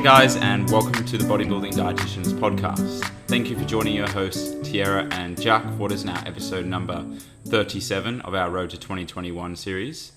Hey guys, and welcome to the Bodybuilding Dietitians podcast. Thank you for joining your hosts, Tyarra and Jack, for what is now episode number 37 of our Road to 2021 series.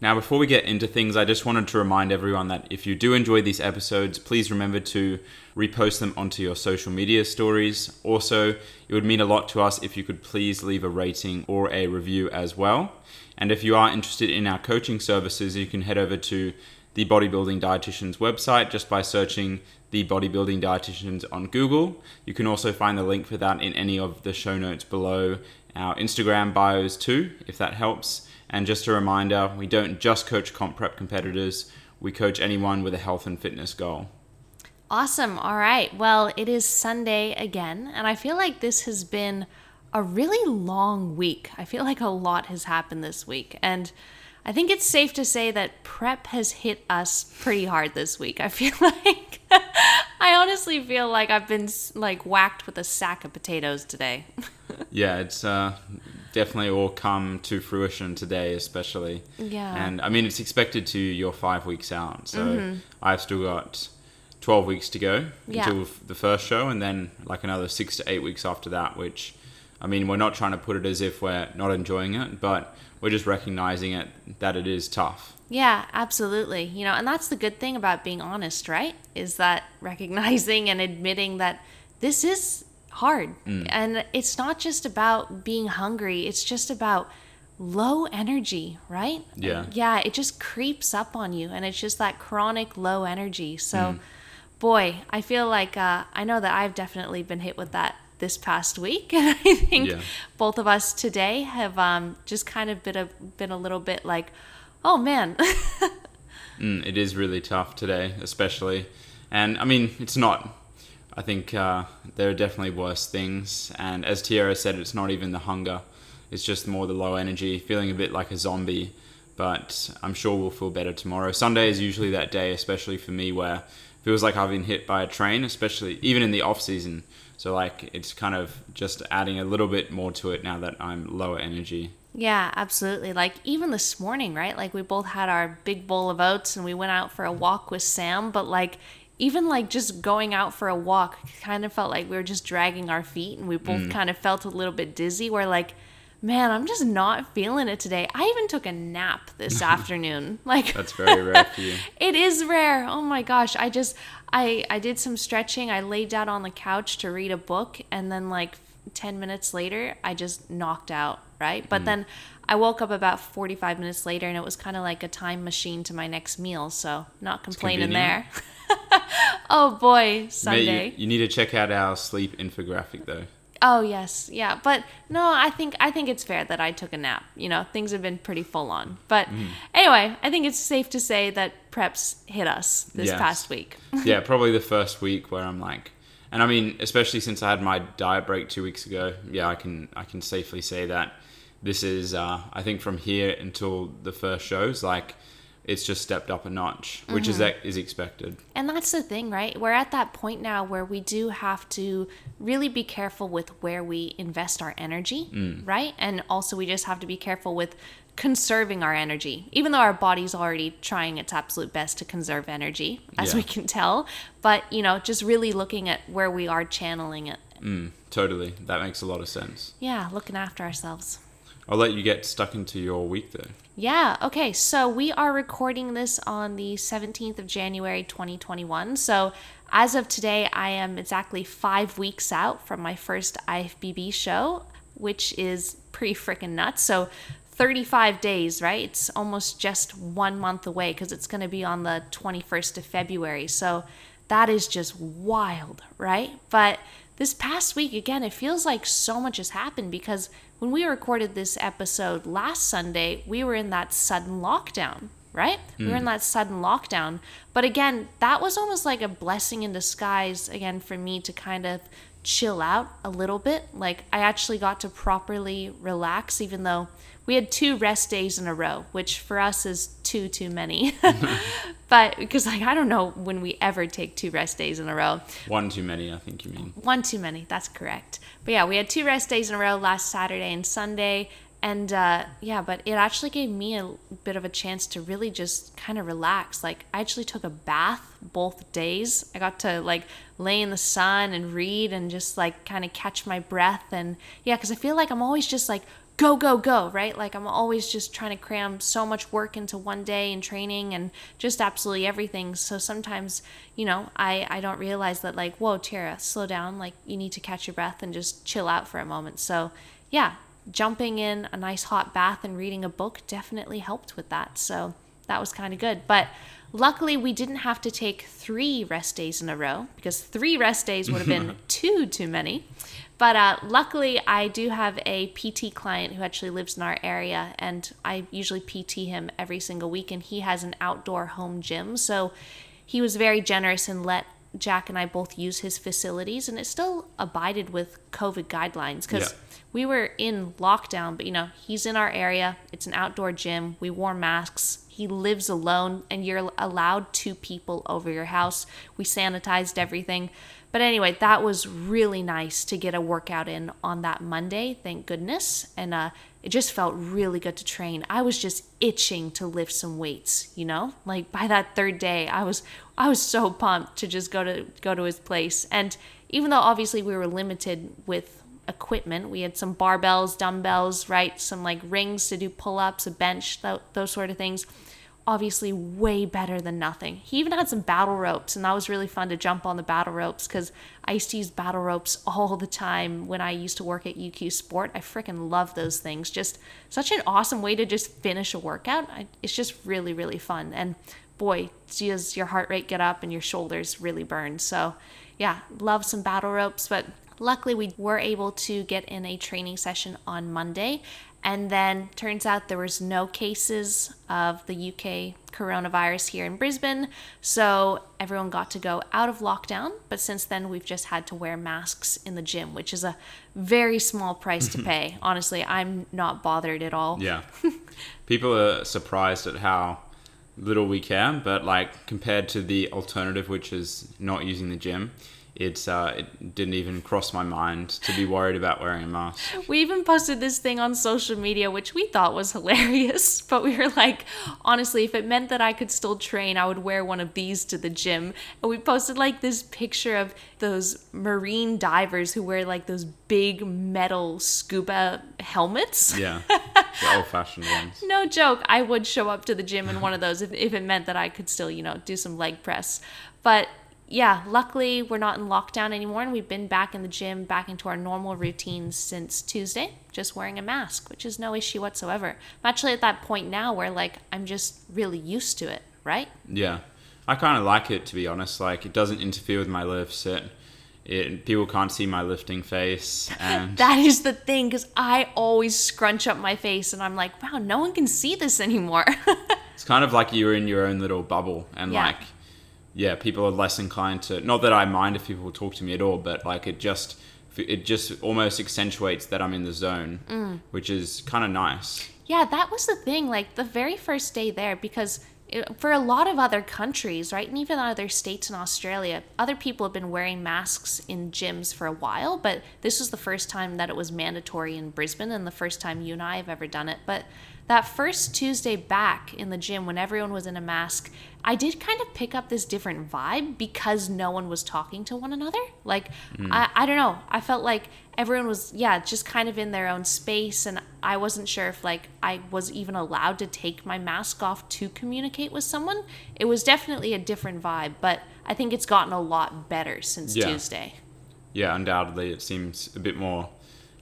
Now, before we get into things, I just wanted to remind everyone that if you do enjoy these episodes, please remember to repost them onto your social media stories. Also, it would mean a lot to us if you could please leave a rating or a review as well. And if you are interested in our coaching services, you can head over to the Bodybuilding Dietitians website just by searching the Bodybuilding Dietitians on Google. You can also find the link for that in any of the show notes below our Instagram bios too, if that helps. And just a reminder, we don't just coach comp prep competitors, we coach anyone with a health and fitness goal. Awesome. All right. Well, it is Sunday again, and I feel like this has been a really long week. I feel like a lot has happened this week. And I think it's safe to say that prep has hit us pretty hard this week. I feel like I honestly feel like I've been like whacked with a sack of potatoes today. yeah, it's uh, definitely all come to fruition today, especially. Yeah. And I mean, it's expected to you're five weeks out, so mm-hmm. I've still got 12 weeks to go yeah. until the first show, and then like another six to eight weeks after that, which I mean, we're not trying to put it as if we're not enjoying it, but we're just recognizing it that it is tough. Yeah, absolutely. You know, and that's the good thing about being honest, right? Is that recognizing and admitting that this is hard. Mm. And it's not just about being hungry, it's just about low energy, right? Yeah. Yeah, it just creeps up on you and it's just that chronic low energy. So, mm. boy, I feel like uh, I know that I've definitely been hit with that this past week. And I think yeah. both of us today have um, just kind of been a, been a little bit like, oh man. mm, it is really tough today, especially. And I mean, it's not. I think uh, there are definitely worse things. And as Tyarra said, it's not even the hunger, it's just more the low energy, feeling a bit like a zombie. But I'm sure we'll feel better tomorrow. Sunday is usually that day, especially for me, where it feels like I've been hit by a train, especially even in the off season. So like it's kind of just adding a little bit more to it now that I'm lower energy. Yeah, absolutely. Like even this morning, right? Like we both had our big bowl of oats and we went out for a walk with Sam, but like even like just going out for a walk kind of felt like we were just dragging our feet and we both mm. kind of felt a little bit dizzy. We're like, man, I'm just not feeling it today. I even took a nap this afternoon. Like That's very rare for you. it is rare. Oh my gosh. I just I I did some stretching. I laid down on the couch to read a book and then like 10 minutes later, I just knocked out, right? But mm. then I woke up about 45 minutes later and it was kind of like a time machine to my next meal, so not complaining there. oh boy, Sunday. Mate, you, you need to check out our sleep infographic though. Oh yes, yeah, but no, I think I think it's fair that I took a nap. You know, things have been pretty full on. But mm. anyway, I think it's safe to say that preps hit us this yes. past week. yeah, probably the first week where I'm like, and I mean, especially since I had my diet break two weeks ago. Yeah, I can I can safely say that this is uh, I think from here until the first shows like it's just stepped up a notch, which mm-hmm. is is expected. And that's the thing, right? We're at that point now where we do have to really be careful with where we invest our energy, mm. right? And also we just have to be careful with conserving our energy, even though our body's already trying its absolute best to conserve energy, as yeah. we can tell. But, you know, just really looking at where we are channeling it. Mm, totally. That makes a lot of sense. Yeah, looking after ourselves. I'll let you get stuck into your week though. Yeah, okay. So we are recording this on the 17th of January 2021. So as of today, I am exactly five weeks out from my first IFBB show, which is pretty freaking nuts. So 35 days, right? It's almost just one month away because it's going to be on the 21st of February. So that is just wild, right? But this past week, again, it feels like so much has happened because when we recorded this episode last Sunday, we were in that sudden lockdown, right? Mm. We were in hmm. that sudden lockdown. But again, that was almost like a blessing in disguise, again, for me to kind of chill out a little bit. Like, I actually got to properly relax, even though we had two rest days in a row, which for us is two too many. but because like I don't know when we ever take two rest days in a row. One too many, I think you mean. One too many. That's correct. But yeah, we had two rest days in a row last Saturday and Sunday, and uh, yeah, but it actually gave me a bit of a chance to really just kind of relax. Like I actually took a bath both days. I got to like lay in the sun and read and just like kind of catch my breath and yeah, because I feel like I'm always just like go go go right? Like i'm always just trying to cram so much work into one day and training and just absolutely everything. So sometimes you know i i don't realize that like whoa Tyarra slow down. Like you need to catch your breath and just chill out for a moment. So yeah jumping in a nice hot bath and reading a book definitely helped with that. So that was kind of good. But luckily we didn't have to take three rest days in a row because three rest days would have been too too many but uh, luckily, I do have a PT client who actually lives in our area, and I usually PT him every single week, and he has an outdoor home gym. So he was very generous and let Jack and I both use his facilities, and it still abided with COVID guidelines because Yeah. we were in lockdown, but you know, he's in our area. It's an outdoor gym. We wore masks. He lives alone, and you're allowed two people over your house. We sanitized everything. But anyway, that was really nice to get a workout in on that Monday, thank goodness. And uh, it just felt really good to train. I was just itching to lift some weights, you know? Like by that third day, I was I was so pumped to just go to go to his place. And even though obviously we were limited with equipment. We had some barbells, dumbbells, right? Some like rings to do pull ups, a bench, th- those sort of things. Obviously, way better than nothing. He even had some battle ropes, and that was really fun to jump on the battle ropes because I used to use battle ropes all the time when I used to work at UQ Sport. I freaking love those things. Just such an awesome way to just finish a workout. I, it's just really, really fun. And boy, does your heart rate get up and your shoulders really burn. So, yeah, love some battle ropes, but luckily we were able to get in a training session on Monday. And then turns out there was no cases of the UK coronavirus here in Brisbane. So everyone got to go out of lockdown. But since then, we've just had to wear masks in the gym, which is a very small price to pay. Honestly, I'm not bothered at all. Yeah. People are surprised at how little we care, but like compared to the alternative, which is not using the gym, it's uh, it didn't even cross my mind to be worried about wearing a mask. We even posted this thing on social media, which we thought was hilarious. But we were like, honestly, if it meant that I could still train, I would wear one of these to the gym. And we posted like this picture of those marine divers who wear like those big metal scuba helmets. Yeah, the old-fashioned ones. No joke. I would show up to the gym in one of those if, if it meant that I could still, you know, do some leg press. But yeah, luckily we're not in lockdown anymore and we've been back in the gym, back into our normal routines since Tuesday, just wearing a mask, which is no issue whatsoever. I'm actually at that point now where like I'm just really used to it, right? Yeah, I kind of like it to be honest. Like it doesn't interfere with my lifts. It, it people can't see my lifting face, and That is the thing because I always scrunch up my face and I'm like, wow, no one can see this anymore. it's kind of like you're in your own little bubble, and Yeah. like yeah, people are less inclined to. Not that I mind if people talk to me at all, but like it just it just almost accentuates that I'm in the zone, Mm. which is kind of nice. Yeah, that was the thing. Like the very first day there, because it, for a lot of other countries, right, and even other states in Australia, other people have been wearing masks in gyms for a while, but this was the first time that it was mandatory in Brisbane and the first time you and I have ever done it. But that first Tuesday back in the gym when everyone was in a mask, I did kind of pick up this different vibe because no one was talking to one another. Like, hmm. I, I don't know. I felt like everyone was, yeah, just kind of in their own space. And I wasn't sure if, like, I was even allowed to take my mask off to communicate with someone. It was definitely a different vibe, but I think it's gotten a lot better since Yeah. Tuesday. Yeah, undoubtedly, it seems a bit more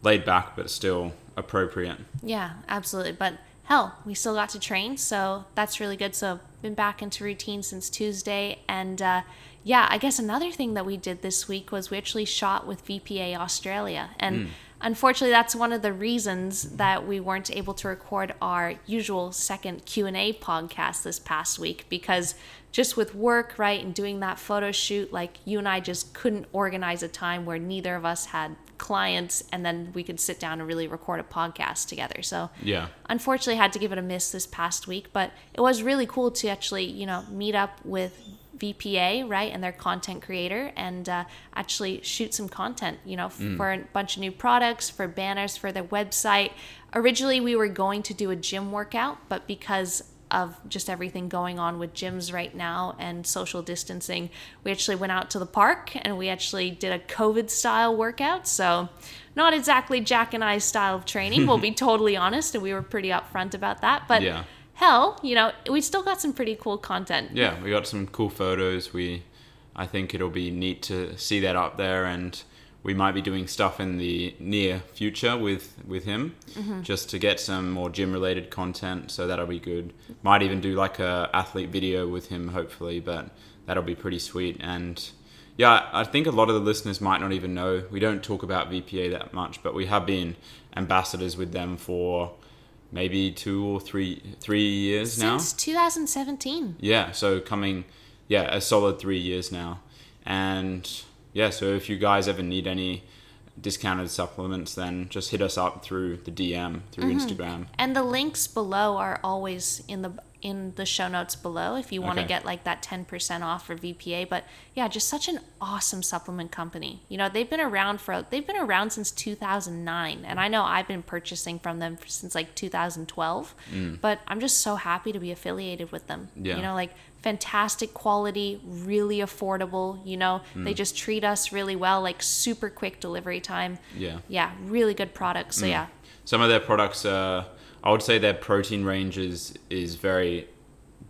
laid back, but still appropriate. Yeah, absolutely. But hell, we still got to train, so that's really good. So been back into routine since Tuesday, and uh, yeah, I guess another thing that we did this week was we actually shot with VPA Australia, and unfortunately, that's one of the reasons that we weren't able to record our usual second Q and A podcast this past week because just with work, right, and doing that photo shoot, like you and I just couldn't organize a time where neither of us had clients and then we could sit down and really record a podcast together. So Yeah. unfortunately had to give it a miss this past week, but it was really cool to actually, you know, meet up with VPA, right, and their content creator, and uh, actually shoot some content, you know, mm. for a bunch of new products, for banners, for their website. Originally, we were going to do a gym workout, but because of just everything going on with gyms right now and social distancing, we actually went out to the park and we actually did a COVID style workout. So, not exactly Jack and I's style of training, we'll be totally honest, and we were pretty upfront about that. But yeah. hell, you know, we still got some pretty cool content. Yeah, we got some cool photos. We, I think it'll be neat to see that up there and we might be doing stuff in the near future with with him mm-hmm. just to get some more gym related content so that'll be good. Might even do like a athlete video with him hopefully but that'll be pretty sweet. And yeah i think a lot of the listeners might not even know we don't talk about vpa that much but we have been ambassadors with them for maybe two or three three years Since now since 2017 yeah so coming yeah a solid three years now. And yeah, so if you guys ever need any discounted supplements, then just hit us up through the DM through mm-hmm. Instagram. And the links below are always in the in the show notes below if you want to okay. get like that 10% off for VPA but yeah just such an awesome supplement company you know they've been around for they've been around since 2009 and I know I've been purchasing from them since like 2012 mm. but I'm just so happy to be affiliated with them yeah. you know like fantastic quality, really affordable. You know, mm. they just treat us really well, like super quick delivery time. Yeah. Yeah, really good products. So, mm. yeah. Some of their products, uh, I would say their protein range is, is very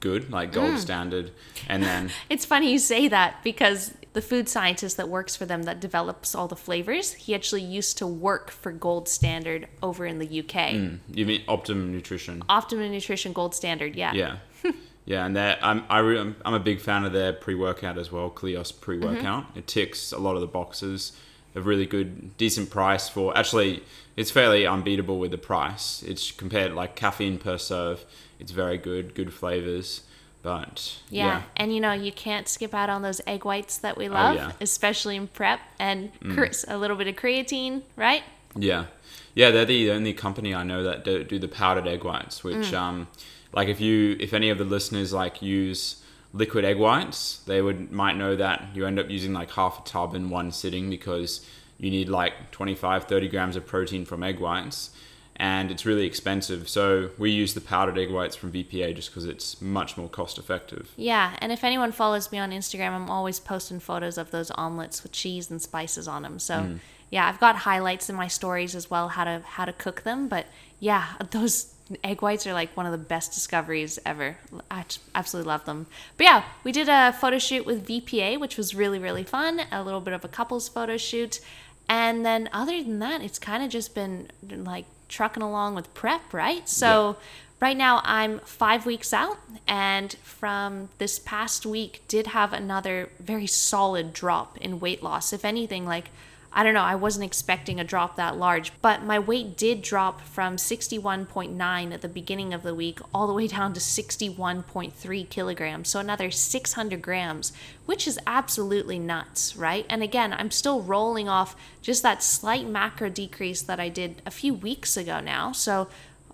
good, like gold mm. standard. And then. it's funny you say that because the food scientist that works for them that develops all the flavors, he actually used to work for Gold Standard over in the UK. Mm. You mean Optimum Nutrition? Optimum Nutrition Gold Standard, yeah. Yeah. Yeah, and that I'm I am a big fan of their pre workout as well, Kleos pre workout. Mm-hmm. It ticks a lot of the boxes. A really good, decent price for. Actually, it's fairly unbeatable with the price. It's compared like caffeine per serve. It's very good, good flavors. But yeah. yeah. and you know you can't skip out on those egg whites that we oh, love, oh, yeah. especially in prep, and mm. a little bit of creatine, right? Yeah, yeah, they're the only company I know that do, do the powdered egg whites, which mm. um like if you if any of the listeners like use liquid egg whites, they would might know that you end up using like half a tub in one sitting because you need like 25 30 grams of protein from egg whites and it's really expensive. So we use the powdered egg whites from VPA just because it's much more cost effective. Yeah, and if anyone follows me on Instagram, I'm always posting photos of those omelets with cheese and spices on them. So mm. yeah, I've got highlights in my stories as well how to how to cook them. But yeah, those egg whites are like one of the best discoveries ever. I absolutely love them. But yeah, we did a photo shoot with VPA, which was really, really fun. A little bit of a couples photo shoot. And then other than that, it's kind of just been like trucking along with prep, right? So yeah. right now I'm five weeks out, and from this past week, did have another very solid drop in weight loss. If anything, like I don't know, I wasn't expecting a drop that large, but my weight did drop from 61.9 at the beginning of the week all the way down to 61.3 kilograms. So another 600 grams, which is absolutely nuts, right? And again, I'm still rolling off just that slight macro decrease that I did a few weeks ago now. So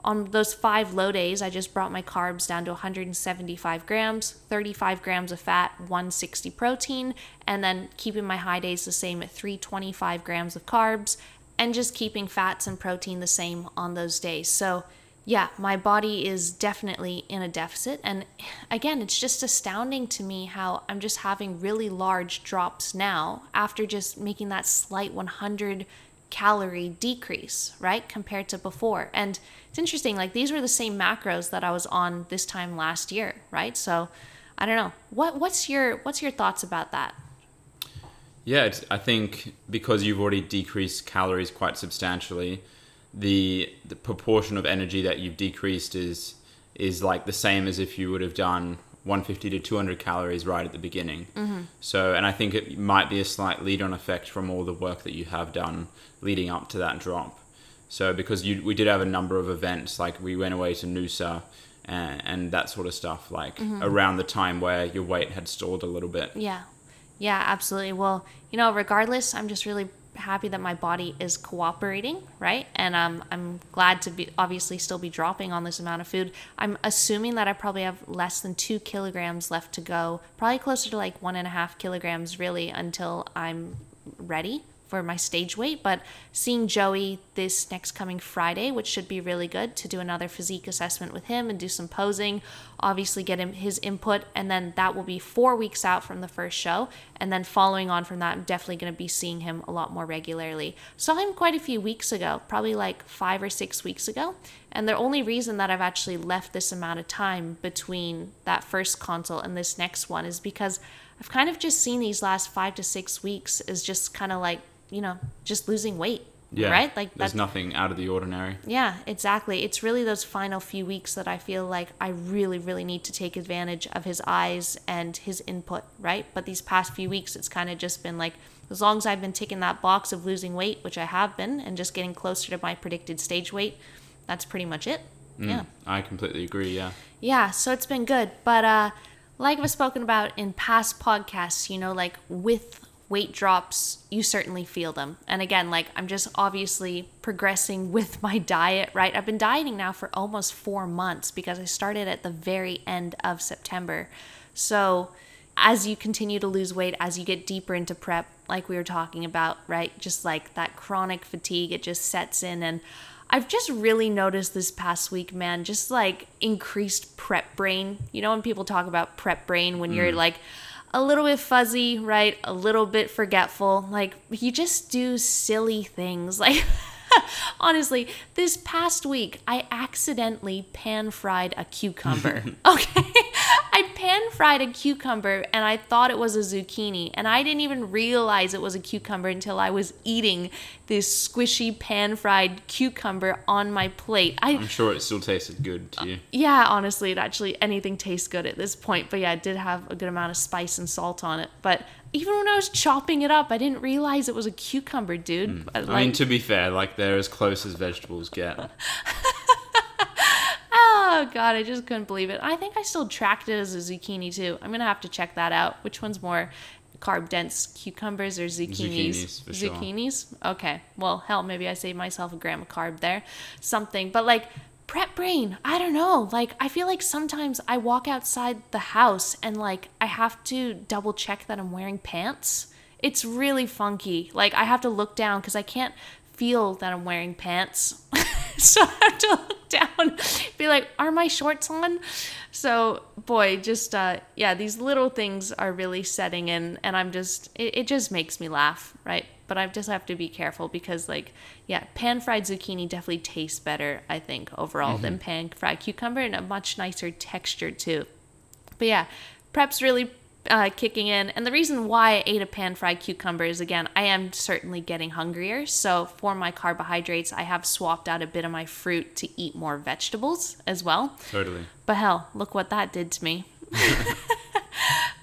on those five low days, I just brought my carbs down to 175 grams, 35 grams of fat, 160 protein, and then keeping my high days the same at 325 grams of carbs, and just keeping fats and protein the same on those days. So, yeah, my body is definitely in a deficit. And again, it's just astounding to me how I'm just having really large drops now after just making that slight 100 calorie decrease, right? Compared to before. And it's interesting, like these were the same macros that I was on this time last year, right? So I don't know. What what's your what's your thoughts about that? Yeah, I think because you've already decreased calories quite substantially, the the proportion of energy that you've decreased is is like the same as if you would have done 150 to 200 calories right at the beginning. Mm-hmm. So, and I think it might be a slight lead on effect from all the work that you have done leading up to that drop. So, because you, we did have a number of events, like we went away to Noosa and, and that sort of stuff, like mm-hmm. around the time where your weight had stalled a little bit. Yeah. Yeah, absolutely. Well, you know, regardless, I'm just really happy that my body is cooperating, right? And um, I'm glad to be obviously still be dropping on this amount of food. I'm assuming that I probably have less than two kilograms left to go, probably closer to like one and a half kilograms really until I'm ready for my stage weight, but seeing Joey this next coming Friday, which should be really good to do another physique assessment with him and do some posing, obviously get him his input, and then that will be four weeks out from the first show. And then following on from that, I'm definitely going to be seeing him a lot more regularly. Saw him quite a few weeks ago, probably like five or six weeks ago. And the only reason that I've actually left this amount of time between that first consult and this next one is because I've kind of just seen these last five to six weeks as just kind of like you know, just losing weight. Yeah. Right? Like there's nothing out of the ordinary. Yeah, exactly. It's really those final few weeks that I feel like I really, really need to take advantage of his eyes and his input, right? But these past few weeks, it's kind of just been like, as long as I've been ticking that box of losing weight, which I have been, and just getting closer to my predicted stage weight, that's pretty much it. Mm, yeah. I completely agree. Yeah. Yeah. So it's been good. But, uh, like I've spoken about in past podcasts, you know, like with weight drops, you certainly feel them. And again, like I'm just obviously progressing with my diet, right? I've been dieting now for almost four months because I started at the very end of September. So, as you continue to lose weight, as you get deeper into prep, like we were talking about, right? Just like that chronic fatigue, it just sets in. And I've just really noticed this past week, man, just like increased prep brain. You know, when people talk about prep brain, when mm. you're like, a little bit fuzzy, right? A little bit forgetful. Like, you just do silly things. Like, honestly, this past week, I accidentally pan fried a cucumber. okay. I pan fried a cucumber and I thought it was a zucchini. And I didn't even realize it was a cucumber until I was eating this squishy pan fried cucumber on my plate. I, am sure it still tasted good to you. Yeah, honestly, it actually, anything tastes good at this point. But yeah, it did have a good amount of spice and salt on it. But even when I was chopping it up, I didn't realize it was a cucumber, dude. Mm. I mean, to be fair, like they're as close as vegetables get. oh god, I just couldn't believe it. I think I still tracked it as a zucchini too. I'm gonna have to check that out. Which one's more carb dense, cucumbers or zucchinis? Zucchinis. zucchinis? Sure. Okay. Well, hell, maybe I saved myself a gram of carb there. Something, but like prep brain. I don't know. Like I feel like sometimes I walk outside the house and like I have to double check that I'm wearing pants. It's really funky. Like I have to look down because I can't feel that I'm wearing pants. so I have to look down, be like, are my shorts on? So, boy, just, uh, yeah, these little things are really setting in, and I'm just, it, it just makes me laugh, right? But I just have to be careful because, like, yeah, pan fried zucchini definitely tastes better, I think, overall mm-hmm. than pan fried cucumber and a much nicer texture, too. But yeah, prep's really uh, kicking in. And the reason why I ate a pan fried cucumber is again, I am certainly getting hungrier. So for my carbohydrates, I have swapped out a bit of my fruit to eat more vegetables as well. Totally. But hell, look what that did to me.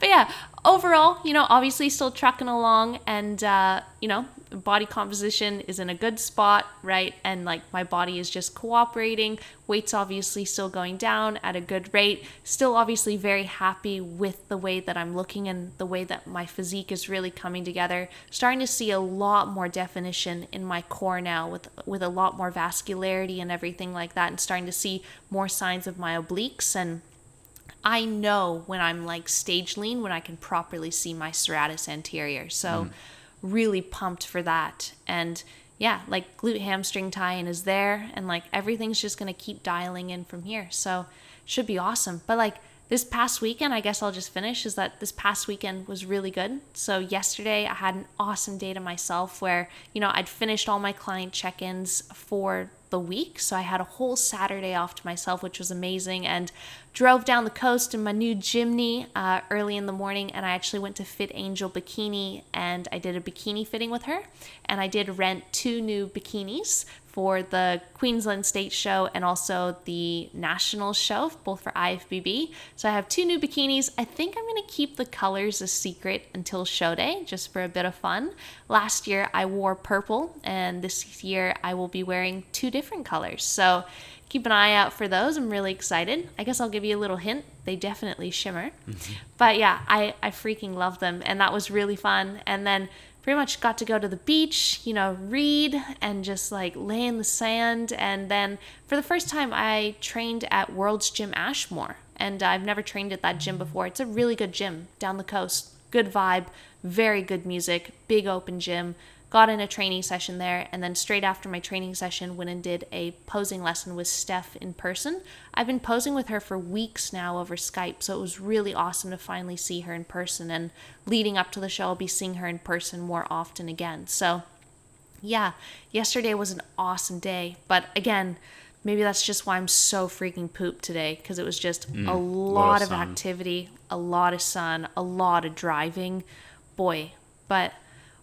yeah, overall, you know, obviously still trucking along and, uh, you know, body composition is in a good spot, right? And like my body is just cooperating. Weight's obviously still going down at a good rate. Still, obviously, very happy with the way that I'm looking and the way that my physique is really coming together. Starting to see a lot more definition in my core now with, with a lot more vascularity and everything like that, and starting to see more signs of my obliques and I know when I'm like stage lean when I can properly see my serratus anterior. So mm. really pumped for that. And yeah, like glute hamstring tie-in is there and like everything's just going to keep dialing in from here. So should be awesome. But like this past weekend, I guess I'll just finish is that this past weekend was really good. So, yesterday I had an awesome day to myself where, you know, I'd finished all my client check ins for the week. So I had a whole Saturday off to myself, which was amazing, and drove down the coast in my new Jimny uh, early in the morning. And I actually went to Fit Angel Bikini and I did a bikini fitting with her. And I did rent two new bikinis for the Queensland State Show and also the National Show, both for IFBB. So I have two new bikinis. I think I'm going to keep the colors a secret until show day, just for a bit of fun. Last year I wore purple, and this year I will be wearing two different colors. So keep an eye out for those. I'm really excited. I guess I'll give you a little hint. They definitely shimmer. Mm-hmm. But yeah, I, I freaking love them. And that was really fun. And then pretty much got to go to the beach, you know, read and just like lay in the sand. And then for the first time, I trained at World's Gym Ashmore. And I've never trained at that gym before. It's a really good gym down the coast. Good vibe, very good music, big open gym got in a training session there, and then straight after my training session, went and did a posing lesson with Steph in person. I've been posing with her for weeks now over Skype, so it was really awesome to finally see her in person. And leading up to the show, I'll be seeing her in person more often again. So, yeah, yesterday was an awesome day, but again, maybe that's just why I'm so freaking pooped today because it was just mm, a lot, lot of, of activity, a lot of sun, a lot of driving. Boy, but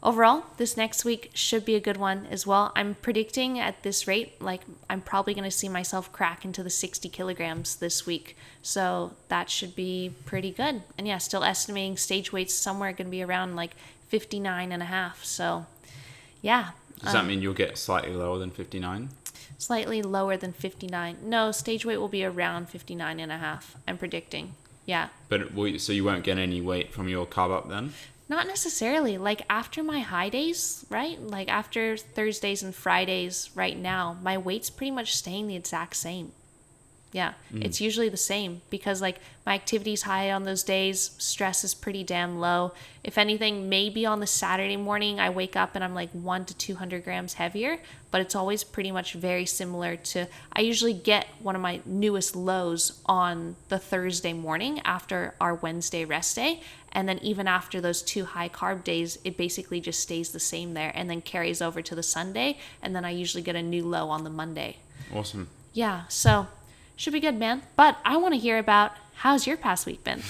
Overall, this next week should be a good one as well. I'm predicting at this rate, like, I'm probably going to see myself crack into the 60 kilograms this week. So that should be pretty good. And yeah, still estimating stage weights somewhere going to be around like 59 and a half. So yeah. Does that um, mean you'll get slightly lower than 59? Slightly lower than 59. No, stage weight will be around 59 and a half. I'm predicting. Yeah. But so you won't get any weight from your carb up then? Not necessarily. Like after my high days, right? Like after Thursdays and Fridays right now, my weight's pretty much staying the exact same. Yeah, mm. it's usually the same because like my activity's high on those days, stress is pretty damn low. If anything, maybe on the Saturday morning I wake up and I'm like 1 to 200 grams heavier, but it's always pretty much very similar to I usually get one of my newest lows on the Thursday morning after our Wednesday rest day, and then even after those two high carb days, it basically just stays the same there and then carries over to the Sunday, and then I usually get a new low on the Monday. Awesome. Yeah, so should be good, man. But I want to hear about how's your past week been?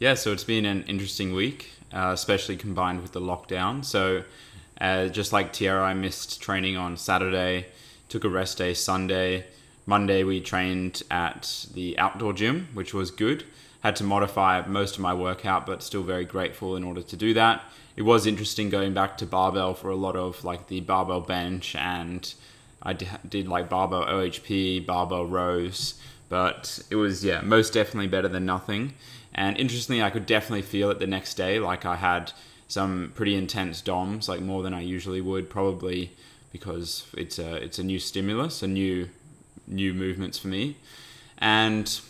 Yeah, so it's been an interesting week, uh, especially combined with the lockdown. So, uh, just like Tyarra, I missed training on Saturday, took a rest day Sunday. Monday, we trained at the outdoor gym, which was good. Had to modify most of my workout, but still very grateful in order to do that. It was interesting going back to barbell for a lot of like the barbell bench and I did like barbell OHP, barbell rows, but it was yeah most definitely better than nothing. And interestingly, I could definitely feel it the next day. Like I had some pretty intense DOMs, like more than I usually would, probably because it's a it's a new stimulus, a new new movements for me. And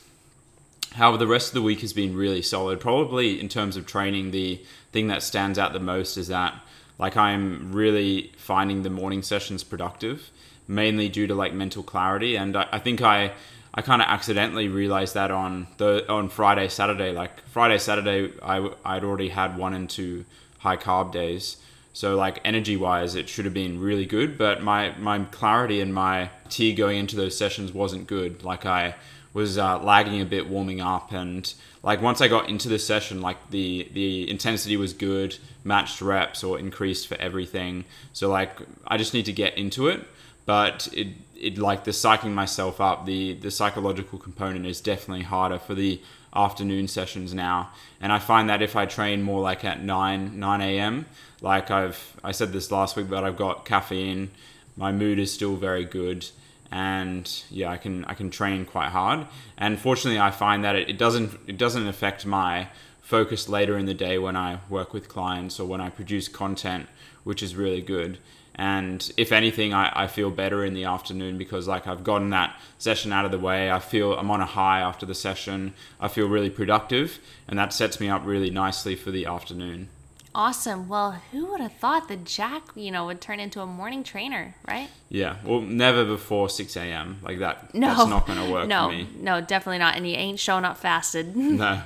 however, the rest of the week has been really solid. Probably in terms of training, the thing that stands out the most is that like I'm really finding the morning sessions productive mainly due to like mental clarity. And I, I think I I kind of accidentally realized that on the on Friday Saturday. Like Friday Saturday, I I'd already had one and two high carb days. So like energy wise, it should have been really good, but my my clarity and my tea going into those sessions wasn't good. Like I was uh, lagging a bit warming up, and like once I got into the session, like the the intensity was good, matched reps or increased for everything. So like I just need to get into it. But it it like the psyching myself up the the psychological component is definitely harder for the afternoon sessions now. And i find that if i train more like at 9 9 a.m like i've i said this last week but i've got caffeine. My mood is still very good and yeah i can i can train quite hard. And fortunately i find that it, it doesn't it doesn't affect my focus later in the day when i work with clients or when i produce content which is really good. And if anything I, I feel better in the afternoon because like i've gotten that session out of the way. I feel i'm on a high after the session. I feel really productive and that sets me up really nicely for the afternoon awesome. Well who would have thought that jack you know would turn into a morning trainer right? Yeah. Well never before 6 a.m like that no. that's not going to work no. for me. No definitely not. And you ain't showing up fasted. No.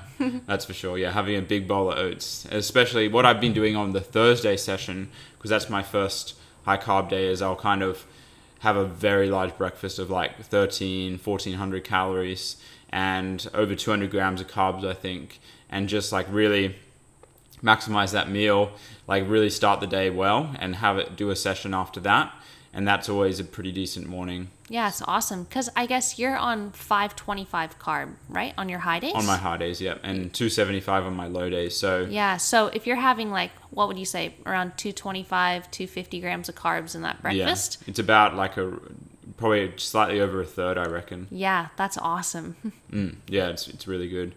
That's for sure. Yeah having a big bowl of oats. Especially what i've been doing on the thursday session because that's my first high carb day is I'll kind of have a very large breakfast of like 13, 1400 calories and over 200 grams of carbs, I think, and just like really maximize that meal, like really start the day well and have it do a session after that and that's always a pretty decent morning. Yeah, it's awesome because I guess you're on 525 carb, right, on your high days. On my high days, yeah, and 275 on my low days. So yeah, so if you're having like what would you say around 225, 250 grams of carbs in that breakfast? Yeah, it's about like a probably slightly over a third, I reckon. Yeah, that's awesome. mm, yeah, it's it's really good.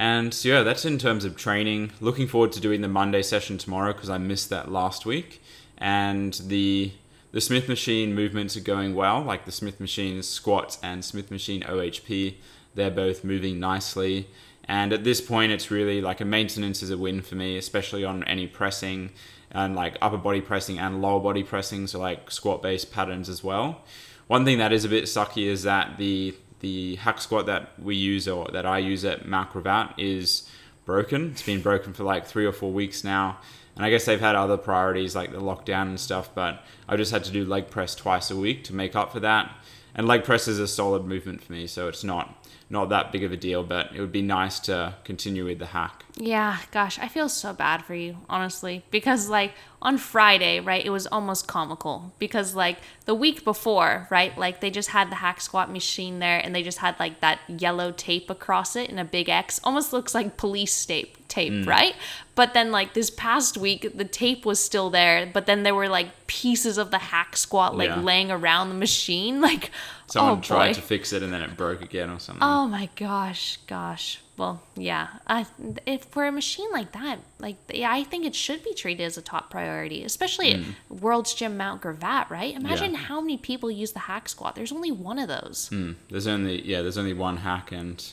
And so, yeah, that's in terms of training. Looking forward to doing the Monday session tomorrow because I missed that last week. And the the Smith machine movements are going well. Like the Smith machine squats and Smith machine OHP, they're both moving nicely. And at this point, it's really like a maintenance is a win for me, especially on any pressing and like upper body pressing and lower body pressing, so like squat based patterns as well. One thing that is a bit sucky is that the the hack squat that we use or that I use at Gravatt is broken. It's been broken for like three or four weeks now. And I guess they've had other priorities like the lockdown and stuff, but I just had to do leg press twice a week to make up for that. And leg press is a solid movement for me, so it's not not that big of a deal, but it would be nice to continue with the hack. Yeah, gosh, I feel so bad for you, honestly, because like on Friday, right, it was almost comical because like the week before, right, like they just had the hack squat machine there and they just had like that yellow tape across it in a big X, almost looks like police tape, tape, mm. right? But then like this past week, the tape was still there, but then there were like pieces of the hack squat like yeah. laying around the machine, like Someone oh, tried to fix it and then it broke again or something. Oh my gosh, gosh. Well, yeah. I, if for a machine like that, like yeah, I think it should be treated as a top priority, especially mm. at World's Gym Mount Gravatt, right? Imagine yeah. how many people use the hack squat. There's only one of those. Mm. There's only yeah, there's only one hack, and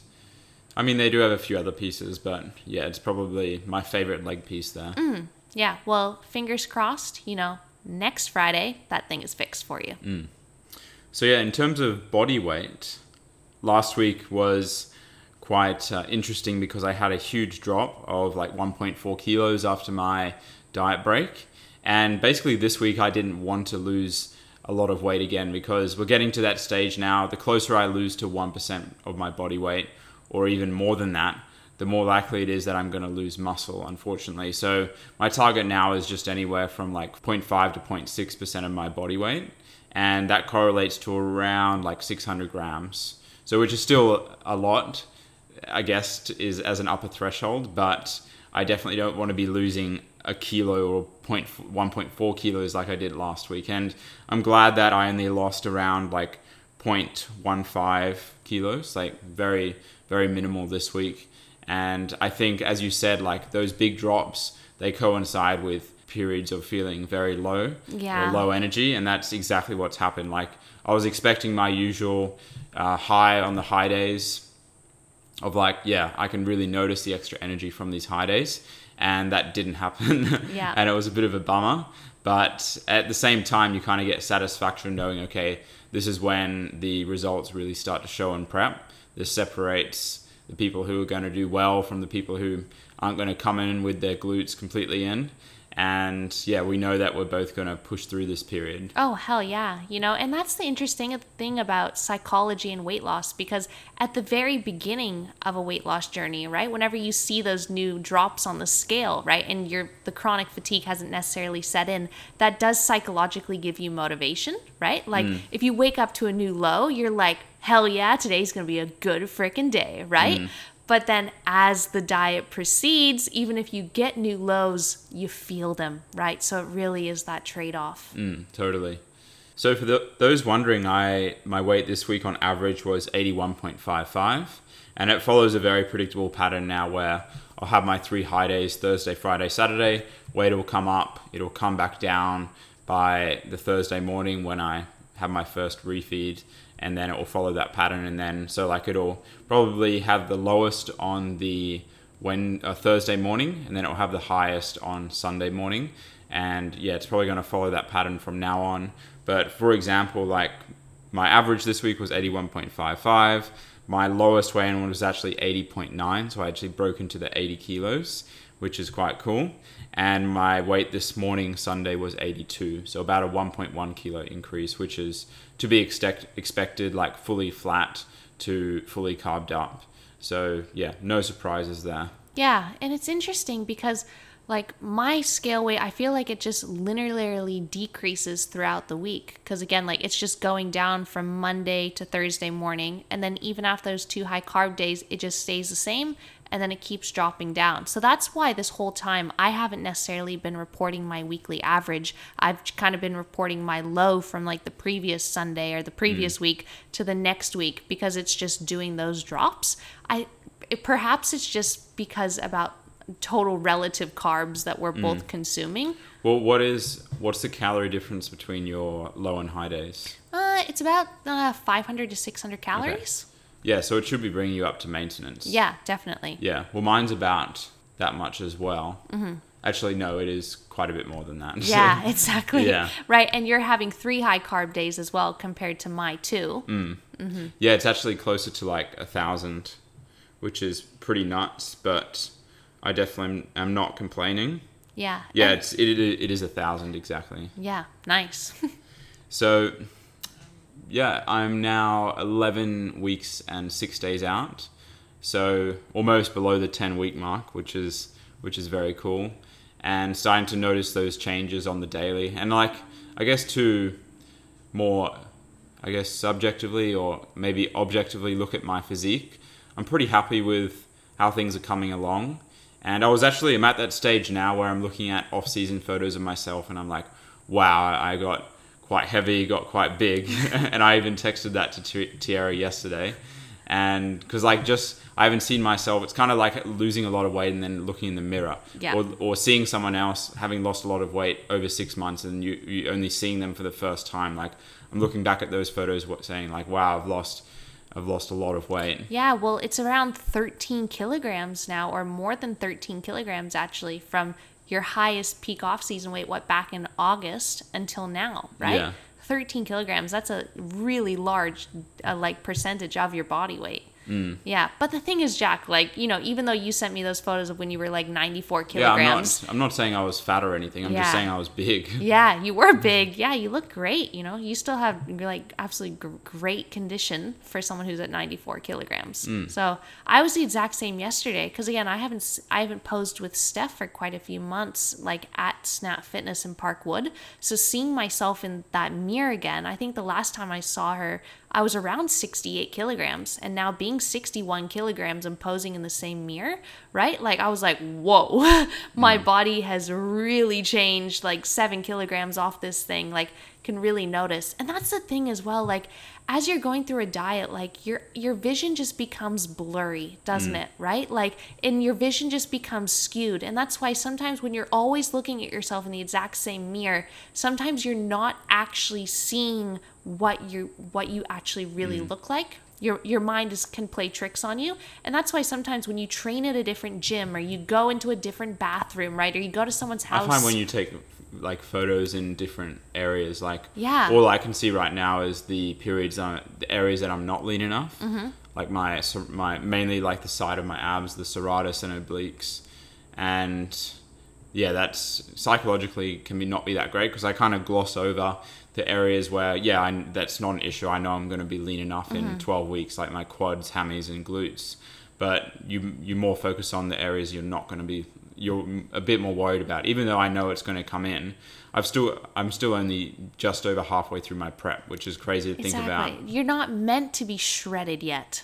I mean they do have a few other pieces, but yeah, it's probably my favorite leg piece there. Mm. Yeah. Well, fingers crossed. You know, next Friday that thing is fixed for you. So yeah, in terms of body weight, last week was quite uh, interesting because I had a huge drop of like 1.4 kilos after my diet break, and basically this week I didn't want to lose a lot of weight again because we're getting to that stage now. The closer I lose to 1% of my body weight, or even more than that, the more likely it is that I'm going to lose muscle, unfortunately. So my target now is just anywhere from like 0.5 to 0.6% of my body weight and that correlates to around like 600 grams. So, which is still a lot, I guess, is as an upper threshold, but I definitely don't want to be losing a kilo or 1.4 kilos like I did last week. And I'm glad that I only lost around like 0.15 kilos, like very, very minimal this week. And I think, as you said, like those big drops, they coincide with periods of feeling very low yeah. or low energy, and that's exactly what's happened. Like I was expecting my usual uh, high on the high days of like, yeah, I can really notice the extra energy from these high days, and that didn't happen. Yeah. and it was a bit of a bummer. But at the same time, you kind of get satisfaction knowing, okay, this is when the results really start to show in prep. This separates the people who are going to do well from the people who aren't going to come in with their glutes completely in and yeah we know that we're both going to push through this period oh hell yeah you know and that's the interesting thing about psychology and weight loss because at the very beginning of a weight loss journey right whenever you see those new drops on the scale right and your the chronic fatigue hasn't necessarily set in that does psychologically give you motivation right like mm. if you wake up to a new low you're like hell yeah today's going to be a good freaking day right mm. But then as the diet proceeds, even if you get new lows, you feel them, right? So it really is that trade off. Mm, totally. So for the, those wondering, I my weight this week on average was 81.55, and it follows a very predictable pattern now where I'll have my three high days Thursday, Friday, Saturday. Weight will come up, it'll come back down by the Thursday morning when I have my first refeed and then it will follow that pattern. And then so like it'll probably have the lowest on the when uh, Thursday morning and then it will have the highest on Sunday morning. And yeah it's probably going to follow that pattern from now on. But for example like my average this week was 81.55 my lowest weigh in was actually 80.9 so I actually broke into the 80 kilos which is quite cool and my weight this morning Sunday was 82, so about a 1.1 kilo increase, which is to be expect, expected, like fully flat to fully carved up. So yeah, no surprises there. Yeah, and it's interesting because like my scale weight i feel like it just linearly decreases throughout the week because again like it's just going down from monday to thursday morning and then even after those two high carb days it just stays the same and then it keeps dropping down. So that's why this whole time I haven't necessarily been reporting my weekly average. I've kind of been reporting my low from like the previous Sunday or the previous week to the next week because it's just doing those drops. I it, perhaps it's just because about total relative carbs that we're both consuming. Well, what is what's the calorie difference between your low and high days? Uh, it's about uh, 500 to 600 calories. Yeah, so it should be bringing you up to maintenance. Yeah, definitely. Yeah. Well, mine's about that much as well. Mm-hmm. Actually, no, it is quite a bit more than that. Yeah, exactly. Yeah. Right, and you're having three high carb days as well compared to my two. Mm. yeah, it's actually closer to like a thousand, which is pretty nuts. But I definitely am not complaining. Yeah. Yeah, and- it's it, it is a thousand exactly. yeah, nice. So, yeah, I'm now 11 weeks and six days out. So almost below the 10 week mark, which is which is very cool, and starting to notice those changes on the daily. And like, I guess to more, I guess subjectively or maybe objectively look at my physique, I'm pretty happy with how things are coming along. And I was actually I'm at that stage now where I'm looking at off-season photos of myself, and I'm like, wow, I got quite heavy, got quite big, and I even texted that to Tyarra yesterday, and because like just I haven't seen myself, it's kind of like losing a lot of weight and then looking in the mirror, Yeah. or or seeing someone else having lost a lot of weight over six months, and you you only seeing them for the first time. Like I'm looking back at those photos, what saying like, wow, I've lost, I've lost a lot of weight. yeah, well, it's around 13 kilograms now, or more than 13 kilograms actually, from your highest peak off season weight, what, back in August until now, right? Yeah. 13 kilograms, that's a really large, uh, like, percentage of your body weight. Mm. Yeah, but the thing is, Jack, like you know, even though you sent me those photos of when you were like 94 Yeah, kilograms, I'm not. I'm not saying I was fat or anything. I'm Yeah. just saying I was big. Yeah, you were big. Yeah, you look great. You know, you still have like absolutely gr- great condition for someone who's at 94 kilograms. So I was the exact same yesterday because again, I haven't I haven't posed with Steph for quite a few months, like at Snap Fitness in Parkwood. So seeing myself in that mirror again, I think the last time I saw her, I was around 68 kilograms, and now being 61 kilograms and posing in the same mirror, right? Like I was like, whoa, my mm. body has really changed. Like seven kilograms off this thing, like can really notice. And that's the thing as well. Like as you're going through a diet, like your your vision just becomes blurry, doesn't mm. it? Right? Like and your vision just becomes skewed. And that's why sometimes when you're always looking at yourself in the exact same mirror, sometimes you're not actually seeing what you what you actually really mm. look like your your mind is can play tricks on you and that's why sometimes when you train at a different gym or you go into a different bathroom right or you go to someone's I house find when you take like photos in different areas, like Yeah. all I can see right now is the periods, uh, the areas that I'm not lean enough, Mm-hmm. like my my mainly like the side of my abs, the serratus and obliques, and yeah, that's psychologically can be not be that great because I kind of gloss over the areas where yeah, I, that's not an issue. I know I'm going to be lean enough Mm-hmm. in 12 weeks, like my quads, hammies, and glutes. But you you more focus on the areas you're not going to be you're a bit more worried about. Even though I know it's going to come in, I've still I'm still only just over halfway through my prep, which is crazy to think exactly. about. you're not meant to be shredded yet.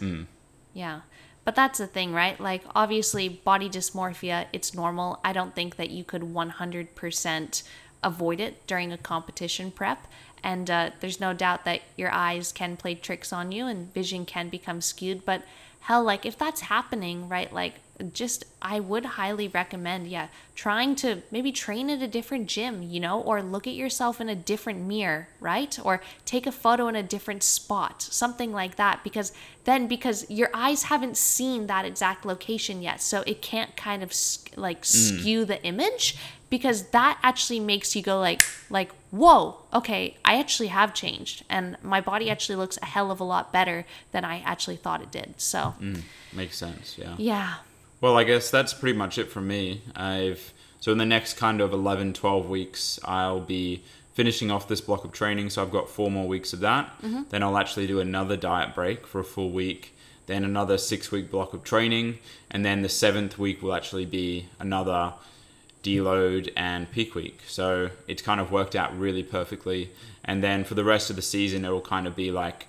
Yeah. But that's the thing right? Like obviously body dysmorphia it's normal. I don't think that you could 100% avoid it during a competition prep. And uh, there's no doubt that your eyes can play tricks on you and vision can become skewed. But hell like if that's happening right like just i would highly recommend yeah trying to maybe train at a different gym you know or look at yourself in a different mirror right? Or take a photo in a different spot something like that because then because your eyes haven't seen that exact location yet so it can't kind of like skew the image because that actually makes you go like like whoa okay i actually have changed and my body actually looks a hell of a lot better than i actually thought it did so. Mm, Makes sense, yeah. yeah Well, I guess that's pretty much it for me. I've so in the next kind of 11, 12 weeks, I'll be finishing off this block of training. So I've got four more weeks of that. Then I'll actually do another diet break for a full week. Then another six week block of training, and then the seventh week will actually be another deload and peak week. So it's kind of worked out really perfectly. And then for the rest of the season, it will kind of be like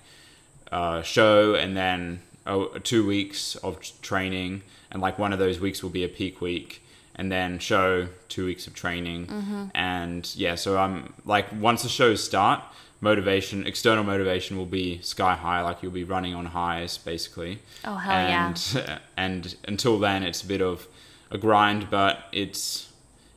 uh, show and then oh, two weeks of training, and like one of those weeks will be a peak week, and then show two weeks of training, mm-hmm. and yeah. So I'm like once the shows start, motivation, external motivation will be sky high. Like you'll be running on highs basically. Oh, hell yeah. and, And until then, it's a bit of a grind, but it's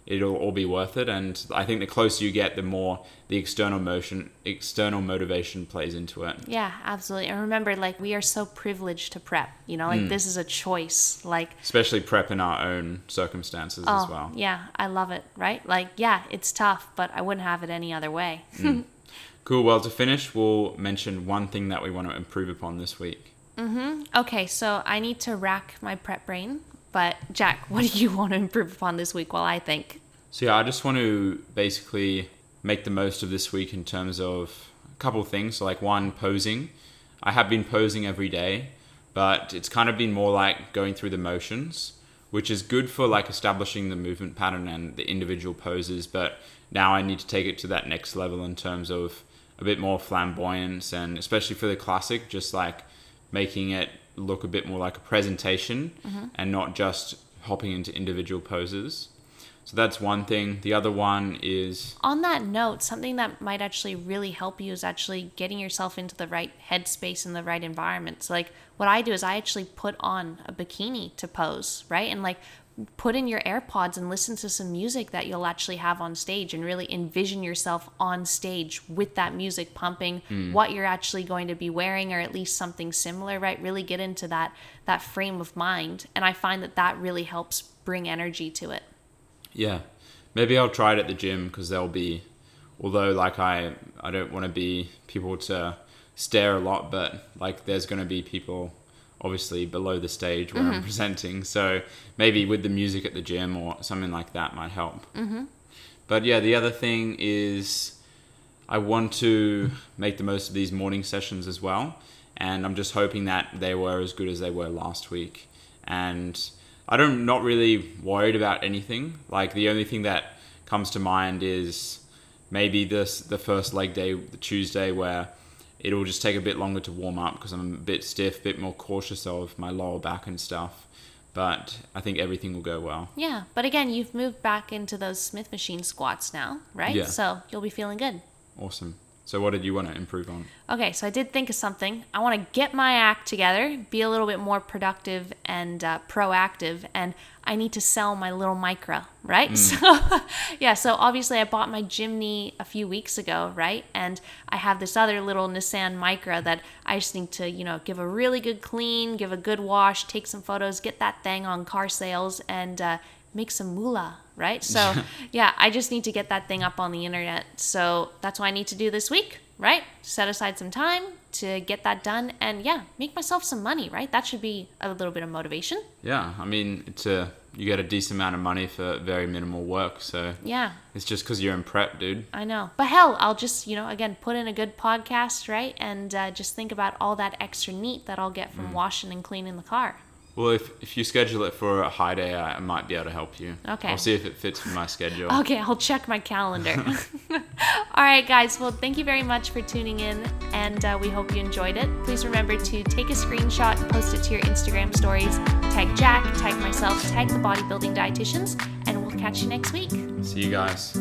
it'll all be worth it. And I think the closer you get, the more the external motion, external motivation plays into it. Yeah, absolutely. And remember, like, we are so privileged to prep. You know, like, mm. this is a choice. Like, Especially prep in our own circumstances oh, as well. yeah, I love it, right? Like, yeah, it's tough, but I wouldn't have it any other way. Mm. Cool. Well, to finish, we'll mention one thing that we want to improve upon this week. Mm-hmm. okay, so I need to rack my prep brain. But, Jack, what do you want to improve upon this week while I think? So yeah, I just want to basically make the most of this week in terms of a couple of things. So like one, posing. I have been posing every day, but it's kind of been more like going through the motions, which is good for like establishing the movement pattern and the individual poses. But now I need to take it to that next level in terms of a bit more flamboyance and especially for the classic, just like making it look a bit more like a presentation mm-hmm. and not just hopping into individual poses. So that's one thing. The other one is On that note, something that might actually really help you is actually getting yourself into the right headspace and the right environment. So, like, what I do is I actually put on a bikini to pose, right? And like, put in your AirPods and listen to some music that you'll actually have on stage and really envision yourself on stage with that music pumping, hmm. what you're actually going to be wearing, or at least something similar, right? Really get into that that frame of mind. And I find that that really helps bring energy to it. yeah. Maybe I'll try it at the gym because there'll be, although like I I don't want to be people to stare a lot, but like there's going to be people obviously below the stage where I'm presenting. So maybe with the music at the gym or something like that might help. Mm-hmm. But yeah, the other thing is I want to make the most of these morning sessions as well. And I'm just hoping that they were as good as they were last week. And I don't not really worried about anything. Like the only thing that comes to mind is maybe this the first leg day, the Tuesday, where it'll just take a bit longer to warm up because I'm a bit stiff, a bit more cautious of my lower back and stuff. But I think everything will go well. Yeah, but again, you've moved back into those Smith machine squats now, right? Yeah. So you'll be feeling good. Awesome. So what did you want to improve on? Okay, so I did think of something. I want to get my act together, be a little bit more productive and uh, proactive, and I need to sell my little Micra, right? So, yeah, so obviously I bought my Jimny a few weeks ago, right? And I have this other little Nissan Micra that I just need to, you know, give a really good clean, give a good wash, take some photos, get that thing on car sales, and uh, make some moolah, right? So, yeah, I just need to get that thing up on the internet. So that's what I need to do this week, right? Set aside some time to get that done and, yeah, make myself some money, right? That should be a little bit of motivation. Yeah, I mean, it's a you get a decent amount of money for very minimal work, so Yeah, it's just because you're in prep, dude. I know. But hell, I'll just, you know, again, put in a good podcast, right? And uh, just think about all that extra NEAT that I'll get from washing and cleaning the car. Well, if if you schedule it for a high day, I, I might be able to help you. Okay. I'll see if it fits with my schedule. Okay, I'll check my calendar. All right, guys. Well, thank you very much for tuning in, and uh, we hope you enjoyed it. Please remember to take a screenshot, and post it to your Instagram stories, tag Jack, tag myself, tag the bodybuilding dietitians, and we'll catch you next week. See you guys.